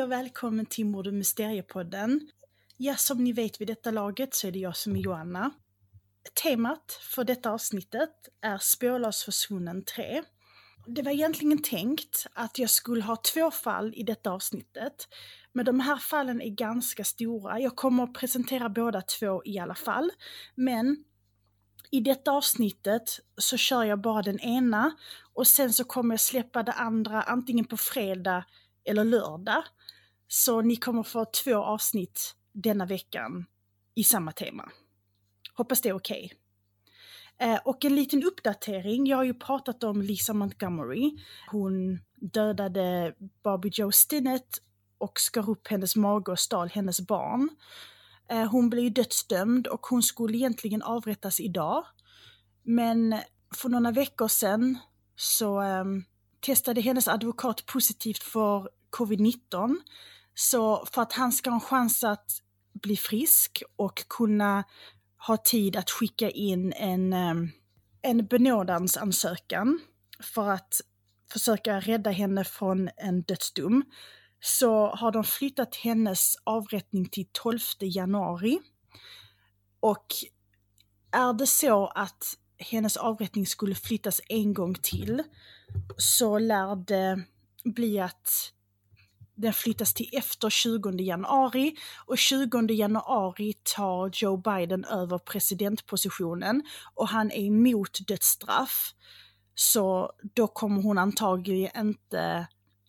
Hej och välkommen till Mord och Mysteriepodden. Ja, som ni vet vid detta laget så är det jag som är Joanna. Temat för detta avsnittet är Spårlös försvunnen 3. Det var egentligen tänkt att jag skulle ha två fall i detta avsnittet. Men de här fallen är ganska stora. Jag kommer att presentera båda två i alla fall. Men i detta avsnittet så kör jag bara den ena och sen så kommer jag släppa det andra antingen på fredag eller lördag. Så ni kommer få två avsnitt denna veckan i samma tema. Hoppas det är okej. Okay. Och en liten uppdatering. Jag har ju pratat om Lisa Montgomery. Hon dödade Barbie Joe Stinnett och skar upp hennes mage och stal hennes barn. Eh, hon blev ju dödsdömd och hon skulle egentligen avrättas idag. Men för några veckor sedan så um, testade hennes advokat positivt för covid-19. Så för att han ska ha en chans att bli frisk och kunna ha tid att skicka in en, ehm, en benådansansökan för att försöka rädda henne från en dödsdom så har de flyttat hennes avrättning till 12 januari. Och är det så att hennes avrättning skulle flyttas en gång till så lär det bli att den flyttas till efter 20 januari och 20 januari tar Joe Biden över presidentpositionen och han är emot dödsstraff. Så då kommer hon antagligen inte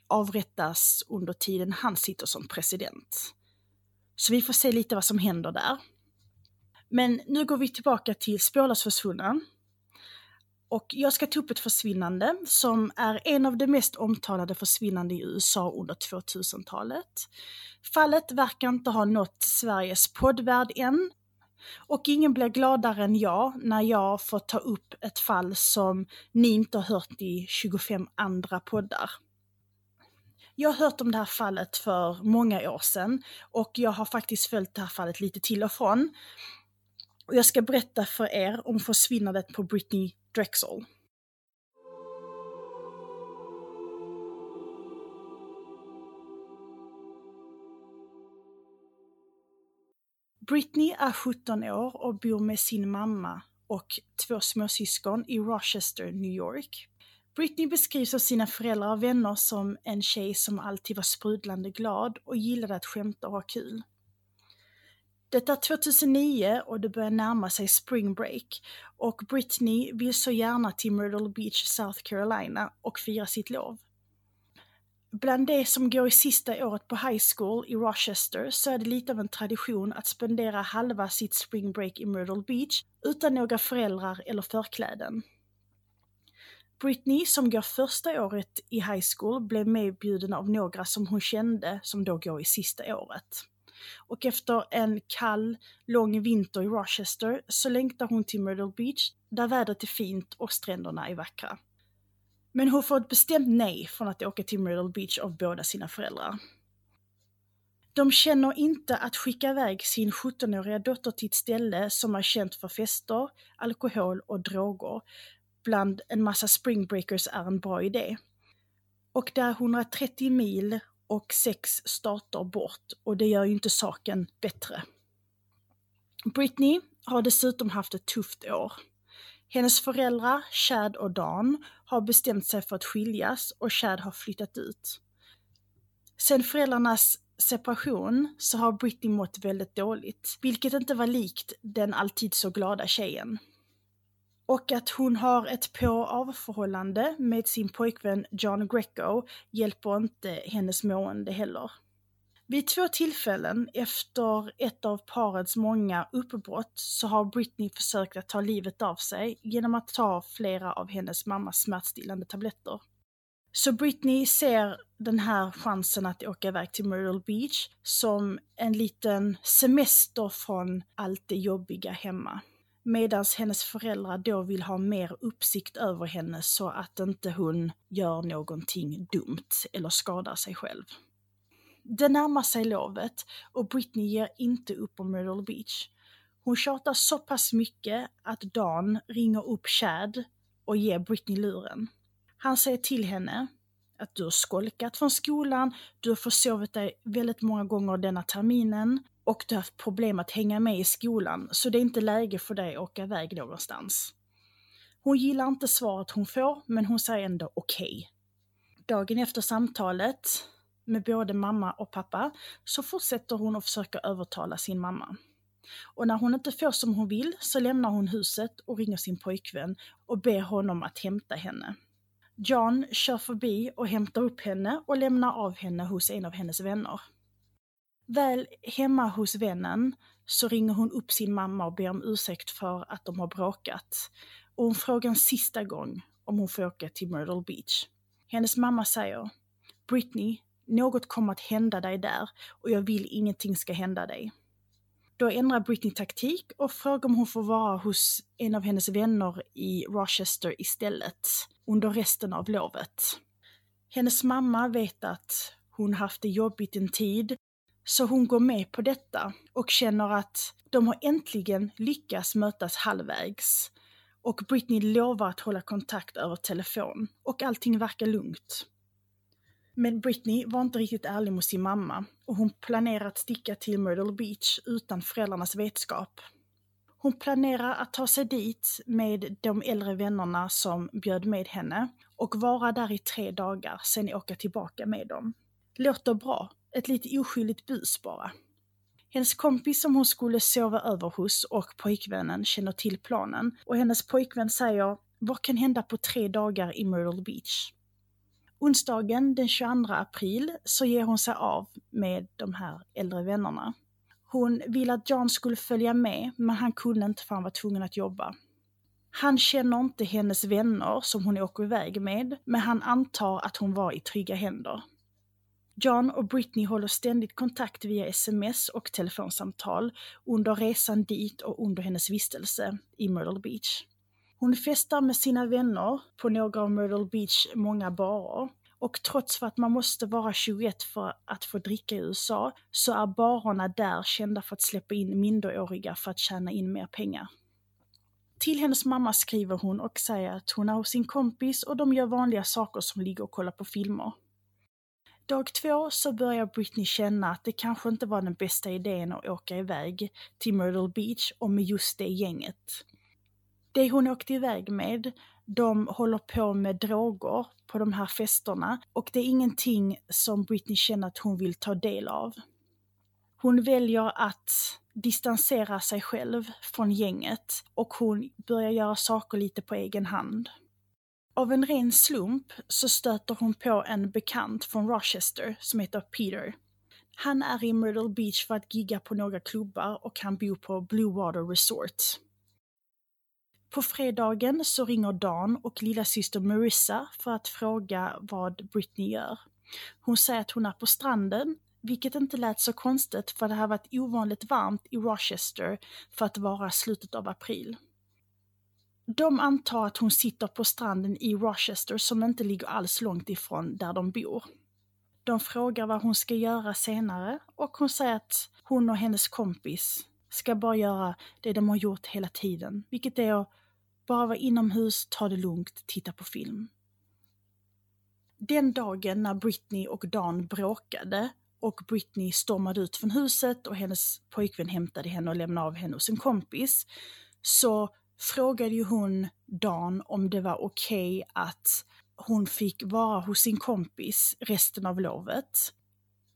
avrättas under tiden han sitter som president. Så vi får se lite vad som händer där. Men nu går vi tillbaka till Spårlöst försvunnen. Och jag ska ta upp ett försvinnande som är en av de mest omtalade försvinnande i USA under 2000-talet. Fallet verkar inte ha nått Sveriges poddvärld än. Och ingen blir gladare än jag när jag får ta upp ett fall som ni inte har hört i 25 andra poddar. Jag har hört om det här fallet för många år sedan och jag har faktiskt följt det här fallet lite till och från. Och jag ska berätta för er om försvinnandet på Britney Drexel. Britney är 17 år och bor med sin mamma och två småsyskon i Rochester, New York. Britney beskrivs av sina föräldrar och vänner som en tjej som alltid var sprudlande glad och gillade att skämta och ha kul. Det är 2009 och det börjar närma sig spring break och Britney vill så gärna till Myrtle Beach, South Carolina och fira sitt lov. Bland de som går i sista året på high school i Rochester så är det lite av en tradition att spendera halva sitt spring break i Myrtle Beach utan några föräldrar eller förkläden. Britney, som går första året i high school, blev medbjuden av några som hon kände som då går i sista året. Och efter en kall, lång vinter i Rochester så längtar hon till Myrtle Beach där vädret är fint och stränderna är vackra. Men hon får ett bestämt nej från att åka till Myrtle Beach av båda sina föräldrar. De känner inte att skicka iväg sin 17-åriga dotter till ett ställe som är känt för fester, alkohol och droger bland en massa springbreakers är en bra idé. Och det är 130 mil och sex stater bort och det gör ju inte saken bättre. Britney har dessutom haft ett tufft år. Hennes föräldrar, Chad och Dan, har bestämt sig för att skiljas och Chad har flyttat ut. Sen föräldrarnas separation så har Britney mått väldigt dåligt, vilket inte var likt den alltid så glada tjejen. Och att hon har ett på-av-förhållande med sin pojkvän John Greco hjälper inte hennes mående heller. Vid två tillfällen efter ett av parets många uppbrott så har Britney försökt att ta livet av sig genom att ta flera av hennes mammas smärtstillande tabletter. Så Britney ser den här chansen att åka iväg till Myrtle Beach som en liten semester från allt det jobbiga hemma. Medan hennes föräldrar då vill ha mer uppsikt över henne så att inte hon gör någonting dumt eller skadar sig själv. Det närmar sig lovet och Britney ger inte upp om Myrtle Beach. Hon tjatar så pass mycket att Dan ringer upp Chad och ger Britney luren. Han säger till henne att du har skolkat från skolan, du har försovit dig väldigt många gånger denna terminen och du har haft problem att hänga med i skolan, så det är inte läge för dig att åka iväg någonstans. Hon gillar inte svaret hon får, men hon säger ändå okej. Okay. Dagen efter samtalet med både mamma och pappa så fortsätter hon att försöka övertala sin mamma. Och när hon inte får som hon vill så lämnar hon huset och ringer sin pojkvän och ber honom att hämta henne. John kör förbi och hämtar upp henne och lämnar av henne hos en av hennes vänner. Väl hemma hos vännen så ringer hon upp sin mamma och ber om ursäkt för att de har bråkat. Och hon frågar en sista gång om hon får åka till Myrtle Beach. Hennes mamma säger Britney, något kommer att hända dig där och jag vill ingenting ska hända dig. Då ändrar Britney taktik och frågar om hon får vara hos en av hennes vänner i Rochester istället under resten av lovet. Hennes mamma vet att hon haft det jobbigt en tid, så hon går med på detta och känner att de har äntligen lyckats mötas halvvägs. Och Britney lovar att hålla kontakt över telefon och allting verkar lugnt. Men Britney var inte riktigt ärlig mot sin mamma och hon planerar att sticka till Myrtle Beach utan föräldrarnas vetskap. Hon planerar att ta sig dit med de äldre vännerna som bjöd med henne och vara där i tre dagar, sen åka tillbaka med dem. Låter bra, ett lite oskyldigt bus bara. Hennes kompis som hon skulle sova över hos och pojkvännen känner till planen och hennes pojkvän säger vad kan hända på tre dagar i Myrtle Beach? Onsdagen den 22 april så ger hon sig av med de här äldre vännerna. Hon ville att John skulle följa med, men han kunde inte för han var tvungen att jobba. Han känner inte hennes vänner som hon åker iväg med, men han antar att hon var i trygga händer. John och Britney håller ständigt kontakt via sms och telefonsamtal under resan dit och under hennes vistelse i Myrtle Beach. Hon festar med sina vänner på några av Myrtle Beach många barer. Och trots för att man måste vara 21 för att få dricka i USA, så är barerna där kända för att släppa in minderåriga för att tjäna in mer pengar. Till hennes mamma skriver hon och säger att hon är hos sin kompis och de gör vanliga saker som ligger och kollar på filmer. Dag två så börjar Britney känna att det kanske inte var den bästa idén att åka iväg till Myrtle Beach och med just det gänget. Det hon åkte iväg med, de håller på med droger på de här festerna och det är ingenting som Britney känner att hon vill ta del av. Hon väljer att distansera sig själv från gänget och hon börjar göra saker lite på egen hand. Av en ren slump så stöter hon på en bekant från Rochester som heter Peter. Han är i Myrtle Beach för att gigga på några klubbar och han bor på Blue Water Resort. På fredagen så ringer Dan och lilla syster Marissa för att fråga vad Britney gör. Hon säger att hon är på stranden, vilket inte lät så konstigt för det har varit ovanligt varmt i Rochester för att vara slutet av april. De antar att hon sitter på stranden i Rochester som inte ligger alls långt ifrån där de bor. De frågar vad hon ska göra senare och hon säger att hon och hennes kompis ska bara göra det de har gjort hela tiden, vilket är att bara vara inomhus, ta det lugnt, titta på film. Den dagen när Britney och Dan bråkade och Britney stormade ut från huset och hennes pojkvän hämtade henne och lämnade av henne hos en kompis, så frågade ju hon Dan om det var okej okay att hon fick vara hos sin kompis resten av lovet.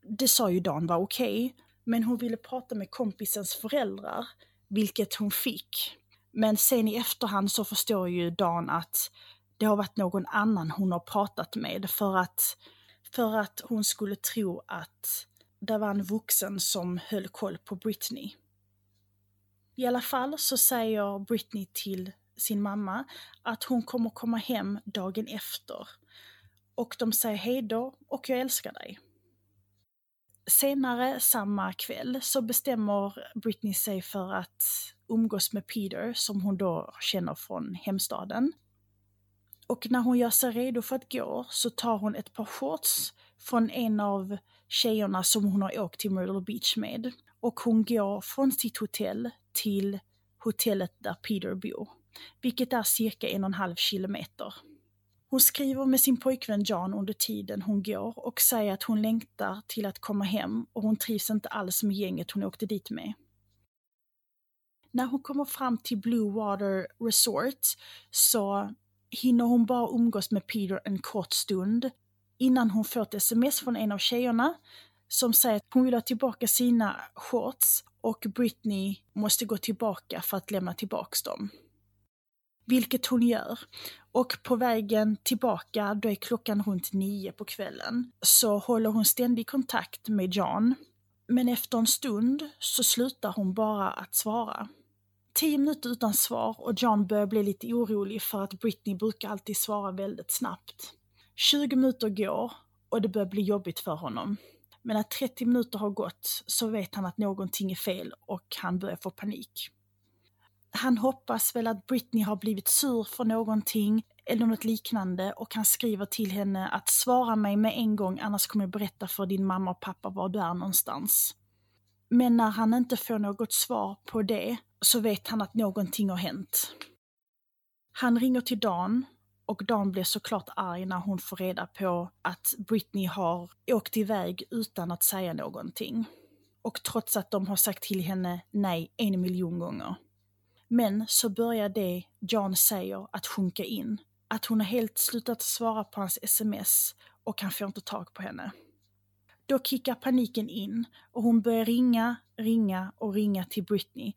Det sa ju Dan var okej, okay, men hon ville prata med kompisens föräldrar, vilket hon fick. Men sen i efterhand så förstår ju Dan att det har varit någon annan hon har pratat med för att, för att hon skulle tro att det var en vuxen som höll koll på Britney. I alla fall så säger Britney till sin mamma att hon kommer komma hem dagen efter. Och de säger hej då och jag älskar dig. Senare samma kväll så bestämmer Britney sig för att umgås med Peter som hon då känner från hemstaden. Och när hon gör sig redo för att gå så tar hon ett par shorts från en av tjejerna som hon har åkt till Myrtle Beach med. Och hon går från sitt hotell till hotellet där Peter bor, vilket är cirka en och en halv kilometer. Hon skriver med sin pojkvän John under tiden hon går och säger att hon längtar till att komma hem och hon trivs inte alls med gänget hon åkte dit med. När hon kommer fram till Blue Water Resort så hinner hon bara umgås med Peter en kort stund innan hon får ett sms från en av tjejerna som säger att hon vill ha tillbaka sina shorts och Britney måste gå tillbaka för att lämna tillbaks dem. Vilket hon gör. Och på vägen tillbaka, då är klockan runt nio på kvällen, så håller hon ständig kontakt med John. Men efter en stund så slutar hon bara att svara. Tio minuter utan svar och John börjar bli lite orolig för att Britney brukar alltid svara väldigt snabbt. 20 minuter går och det börjar bli jobbigt för honom. Men när 30 minuter har gått så vet han att någonting är fel och han börjar få panik. Han hoppas väl att Britney har blivit sur för någonting eller något liknande och han skriver till henne att svara mig med en gång annars kommer jag berätta för din mamma och pappa var du är någonstans. Men när han inte får något svar på det så vet han att någonting har hänt. Han ringer till Dan och Dan blir såklart arg när hon får reda på att Britney har åkt iväg utan att säga någonting. Och trots att de har sagt till henne nej en miljon gånger. Men så börjar det John säger att sjunka in. Att hon har helt slutat svara på hans sms och han får inte tag på henne. Då kickar paniken in och hon börjar ringa, ringa och ringa till Britney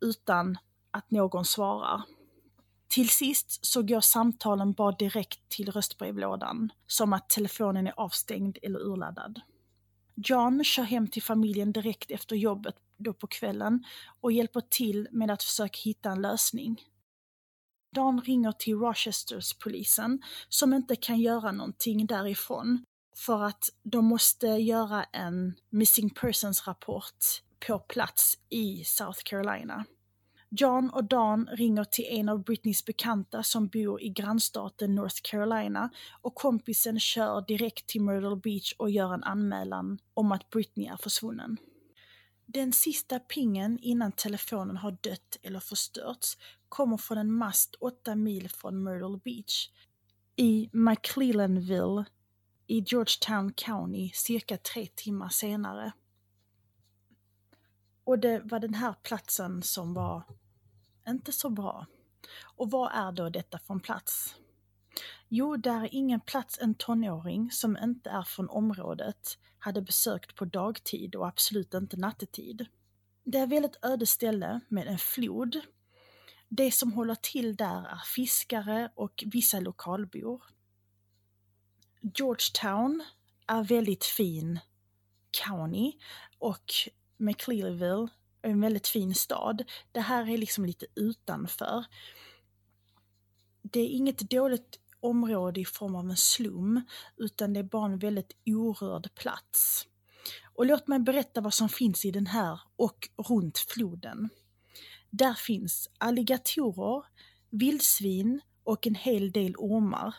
utan att någon svarar. Till sist så går samtalen bara direkt till röstbrevlådan, som att telefonen är avstängd eller urladdad. John kör hem till familjen direkt efter jobbet då på kvällen och hjälper till med att försöka hitta en lösning. Dan ringer till Rochesters polisen som inte kan göra någonting därifrån för att de måste göra en missing persons rapport på plats i South Carolina. John och Dan ringer till en av Britneys bekanta som bor i grannstaten North Carolina och kompisen kör direkt till Myrtle Beach och gör en anmälan om att Britney är försvunnen. Den sista pingen innan telefonen har dött eller förstörts kommer från en mast 8 mil från Myrtle Beach i McClellanville i Georgetown County cirka tre timmar senare. Och det var den här platsen som var inte så bra. Och vad är då detta för en plats? Jo, det är ingen plats en tonåring som inte är från området hade besökt på dagtid och absolut inte nattetid. Det är ett väldigt öde ställe med en flod. Det som håller till där är fiskare och vissa lokalbor. Georgetown är väldigt fin county och McClearville är en väldigt fin stad. Det här är liksom lite utanför. Det är inget dåligt område i form av en slum, utan det är bara en väldigt orörd plats. Och låt mig berätta vad som finns i den här och runt floden. Där finns alligatorer, vildsvin och en hel del ormar.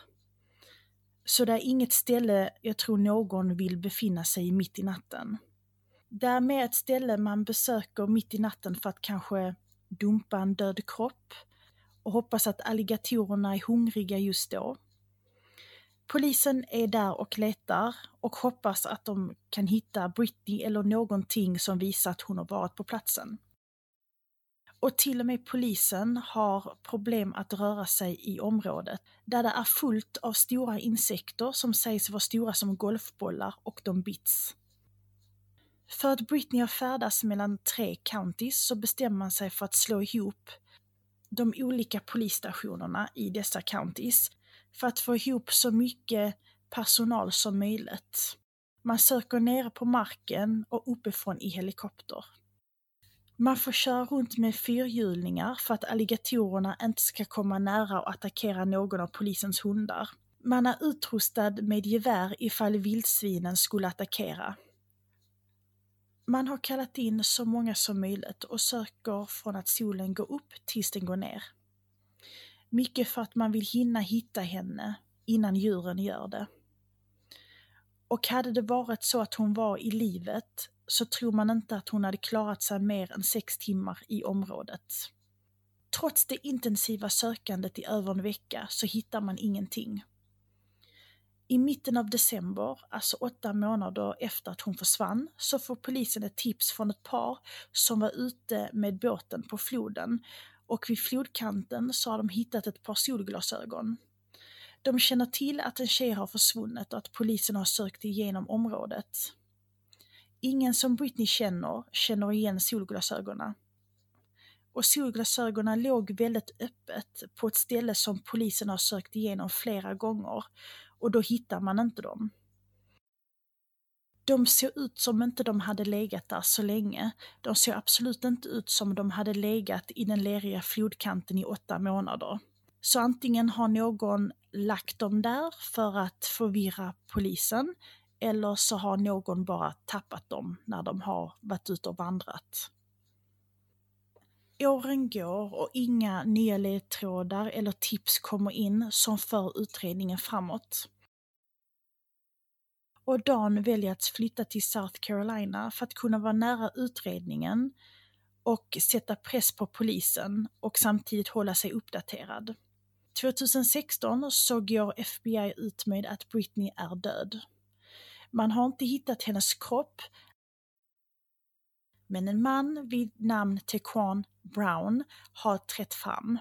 Så det är inget ställe jag tror någon vill befinna sig mitt i natten. Det är mer ett ställe man besöker mitt i natten för att kanske dumpa en död kropp och hoppas att alligatorerna är hungriga just då. Polisen är där och letar och hoppas att de kan hitta Britney eller någonting som visar att hon har varit på platsen. Och till och med polisen har problem att röra sig i området där det är fullt av stora insekter som sägs vara stora som golfbollar och de bits. För att Britney har färdats mellan tre counties så bestämmer man sig för att slå ihop de olika polisstationerna i dessa counties för att få ihop så mycket personal som möjligt. Man söker nere på marken och uppifrån i helikopter. Man får köra runt med fyrhjulningar för att alligatorerna inte ska komma nära och attackera någon av polisens hundar. Man är utrustad med gevär ifall vildsvinen skulle attackera. Man har kallat in så många som möjligt och söker från att solen går upp tills den går ner. Mycket för att man vill hinna hitta henne innan djuren gör det. Och hade det varit så att hon var i livet så tror man inte att hon hade klarat sig mer än sex timmar i området. Trots det intensiva sökandet i över en vecka så hittar man ingenting. I mitten av december, alltså åtta månader efter att hon försvann, så får polisen ett tips från ett par som var ute med båten på floden och vid flodkanten så har de hittat ett par solglasögon. De känner till att en tjej har försvunnit och att polisen har sökt igenom området. Ingen som Britney känner känner igen solglasögonen. Och solglasögonen låg väldigt öppet på ett ställe som polisen har sökt igenom flera gånger och då hittar man inte dem. De såg ut som inte de hade legat där så länge. De såg absolut inte ut som de hade legat i den leriga flodkanten i åtta månader. Så antingen har någon lagt dem där för att förvirra polisen eller så har någon bara tappat dem när de har varit ute och vandrat. Åren går och inga nya ledtrådar eller tips kommer in som för utredningen framåt. Och Dan väljer att flytta till South Carolina för att kunna vara nära utredningen och sätta press på polisen och samtidigt hålla sig uppdaterad. 2016 så går FBI ut med att Britney är död. Man har inte hittat hennes kropp, men en man vid namn Tequan Brown har trätt fram.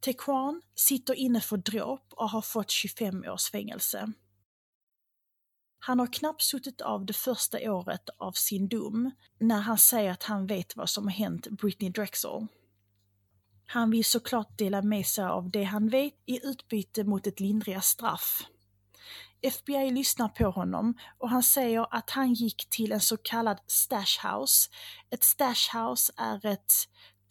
Tequan sitter inne för dråp och har fått 25 års fängelse. Han har knappt suttit av det första året av sin dom när han säger att han vet vad som har hänt Britney Drexel. Han vill såklart dela med sig av det han vet i utbyte mot ett lindriga straff. FBI lyssnar på honom och han säger att han gick till en så kallad stash house. Ett stash house är ett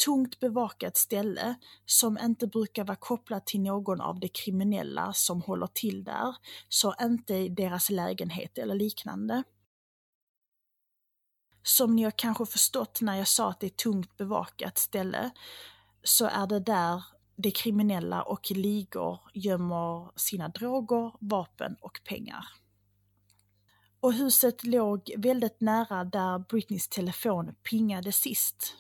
tungt bevakat ställe som inte brukar vara kopplat till någon av de kriminella som håller till där, så inte i deras lägenhet eller liknande. Som ni har kanske förstått när jag sa att det är tungt bevakat ställe, så är det där de kriminella och ligor gömmer sina droger, vapen och pengar. Och huset låg väldigt nära där Britneys telefon pingade sist.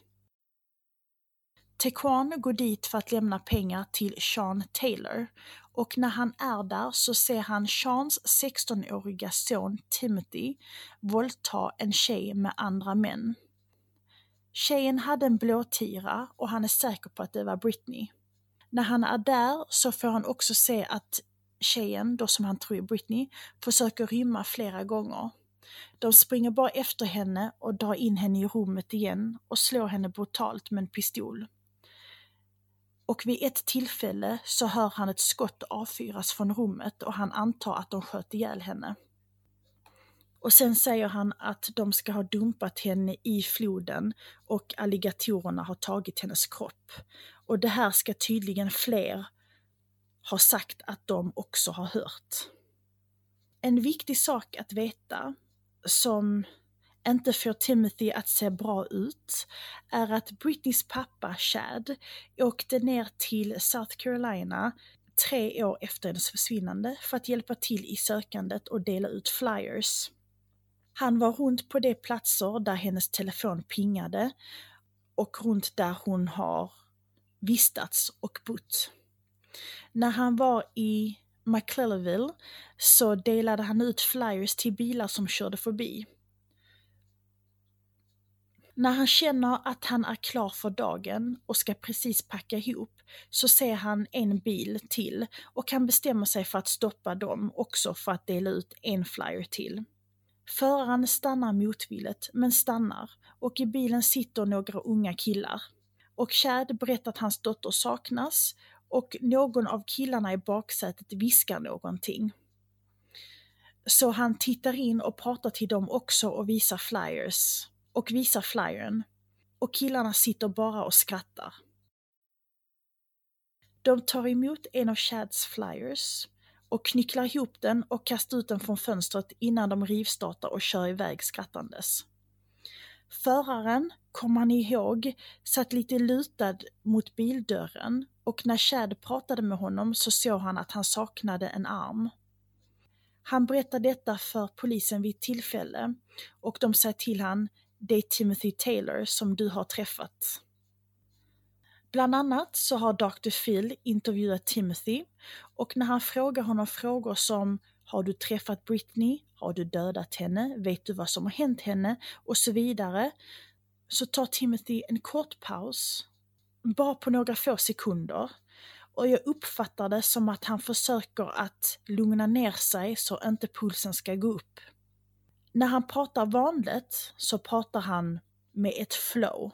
Tequan går dit för att lämna pengar till Sean Taylor och när han är där så ser han Seans 16-åriga son Timothy våldta en tjej med andra män. Tjejen hade en blåtira och han är säker på att det var Britney. När han är där så får han också se att tjejen, då som han tror är Britney, försöker rymma flera gånger. De springer bara efter henne och drar in henne i rummet igen och slår henne brutalt med en pistol. Och vid ett tillfälle så hör han ett skott avfyras från rummet och han antar att de sköt ihjäl henne. Och sen säger han att de ska ha dumpat henne i floden och alligatorerna har tagit hennes kropp. Och det här ska tydligen fler ha sagt att de också har hört. En viktig sak att veta, som inte får Timothy att se bra ut, är att Britneys pappa Chad åkte ner till South Carolina tre år efter hennes försvinnande för att hjälpa till i sökandet och dela ut flyers. Han var runt på de platser där hennes telefon pingade och runt där hon har vistats och bott. När han var i McClellaville så delade han ut flyers till bilar som körde förbi. När han känner att han är klar för dagen och ska precis packa ihop så ser han en bil till och han bestämmer sig för att stoppa dem också för att dela ut en flyer till. Föraren stannar motvilligt, men stannar och i bilen sitter några unga killar. Och Chad berättar att hans dotter saknas och någon av killarna i baksätet viskar någonting. Så han tittar in och pratar till dem också och visar flyers. Och visar flyern. Och killarna sitter bara och skrattar. De tar emot en av Chads flyers och knycklar ihop den och kastar ut den från fönstret innan de rivstartar och kör iväg skrattandes. Föraren, kommer han ihåg, satt lite lutad mot bildörren och när Chad pratade med honom så såg han att han saknade en arm. Han berättar detta för polisen vid tillfälle och de säger till han det är Timothy Taylor som du har träffat. Bland annat så har Dr. Phil intervjuat Timothy och när han frågar honom frågor som har du träffat Britney? Har du dödat henne? Vet du vad som har hänt henne? Och så vidare. Så tar Timothy en kort paus, bara på några få sekunder. Och jag uppfattar det som att han försöker att lugna ner sig så inte pulsen ska gå upp. När han pratar vanligt så pratar han med ett flow.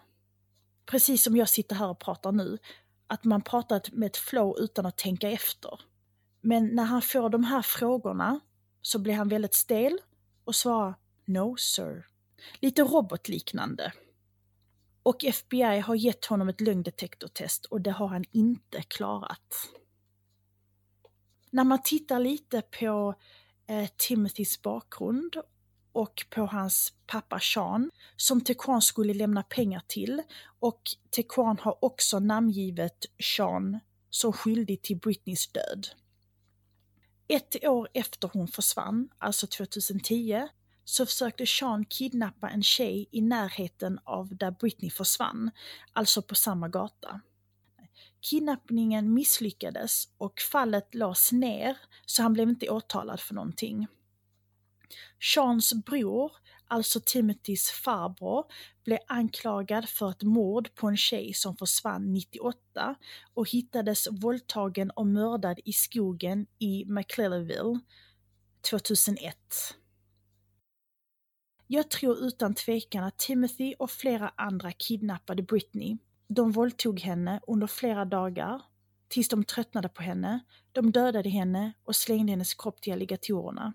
Precis som jag sitter här och pratar nu. Att man pratar med ett flow utan att tänka efter. Men när han får de här frågorna så blir han väldigt stel och svarar No sir. Lite robotliknande. Och FBI har gett honom ett lögndetektortest och det har han inte klarat. När man tittar lite på eh, Timothys bakgrund och på hans pappa Sean, som Tequan skulle lämna pengar till. Och Tequan har också namngivit Sean som skyldig till Britneys död. Ett år efter hon försvann, alltså 2010, så försökte Sean kidnappa en tjej i närheten av där Britney försvann, alltså på samma gata. Kidnappningen misslyckades och fallet lades ner, så han blev inte åtalad för någonting. Seans bror, alltså Timothys farbror, blev anklagad för ett mord på en tjej som försvann 98 och hittades våldtagen och mördad i skogen i McClellaville 2001. Jag tror utan tvekan att Timothy och flera andra kidnappade Britney. De våldtog henne under flera dagar, tills de tröttnade på henne, de dödade henne och slängde hennes kropp till alligatorerna.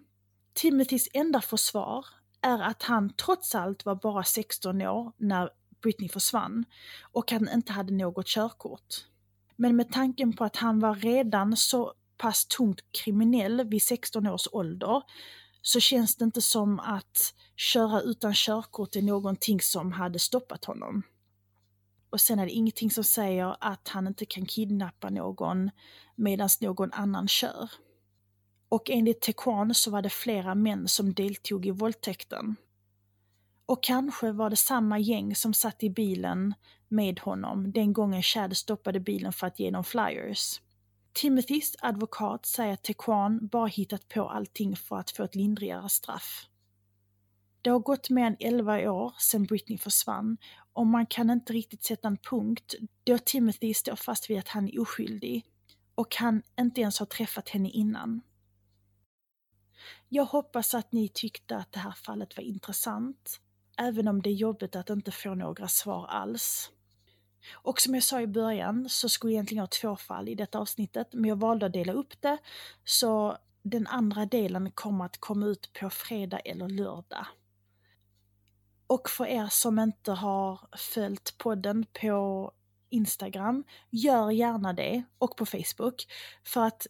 Timothys enda försvar är att han trots allt var bara 16 år när Britney försvann och han inte hade något körkort. Men med tanken på att han var redan så pass tungt kriminell vid 16 års ålder så känns det inte som att köra utan körkort är någonting som hade stoppat honom. Och sen är det ingenting som säger att han inte kan kidnappa någon medan någon annan kör. Och enligt Tekwan så var det flera män som deltog i våldtäkten. Och kanske var det samma gäng som satt i bilen med honom den gången Chad stoppade bilen för att ge dem flyers. Timothys advokat säger att Tekwan bara hittat på allting för att få ett lindrigare straff. Det har gått mer än 11 år sedan Britney försvann och man kan inte riktigt sätta en punkt då Timothy står fast vid att han är oskyldig och han inte ens har träffat henne innan. Jag hoppas att ni tyckte att det här fallet var intressant, även om det är jobbigt att inte få några svar alls. Och som jag sa i början så skulle jag egentligen ha två fall i detta avsnittet, men jag valde att dela upp det, så den andra delen kommer att komma ut på fredag eller lördag. Och för er som inte har följt podden på Instagram, gör gärna det, och på Facebook, för att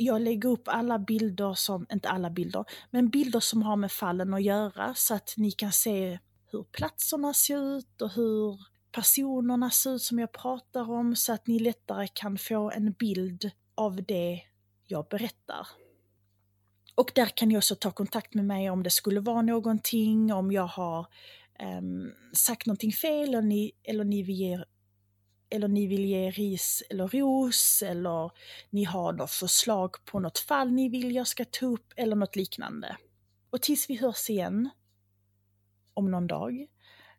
jag lägger upp alla bilder som, inte alla bilder, men bilder som har med fallen att göra så att ni kan se hur platserna ser ut och hur personerna ser ut som jag pratar om så att ni lättare kan få en bild av det jag berättar. Och där kan ni också ta kontakt med mig om det skulle vara någonting, om jag har um, sagt någonting fel eller ni, eller ni vill ge eller ni vill ge ris eller ros eller ni har något förslag på något fall ni vill jag ska ta upp eller något liknande. Och tills vi hörs igen om någon dag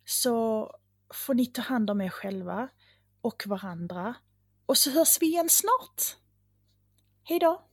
så får ni ta hand om er själva och varandra och så hörs vi igen snart. Hejdå!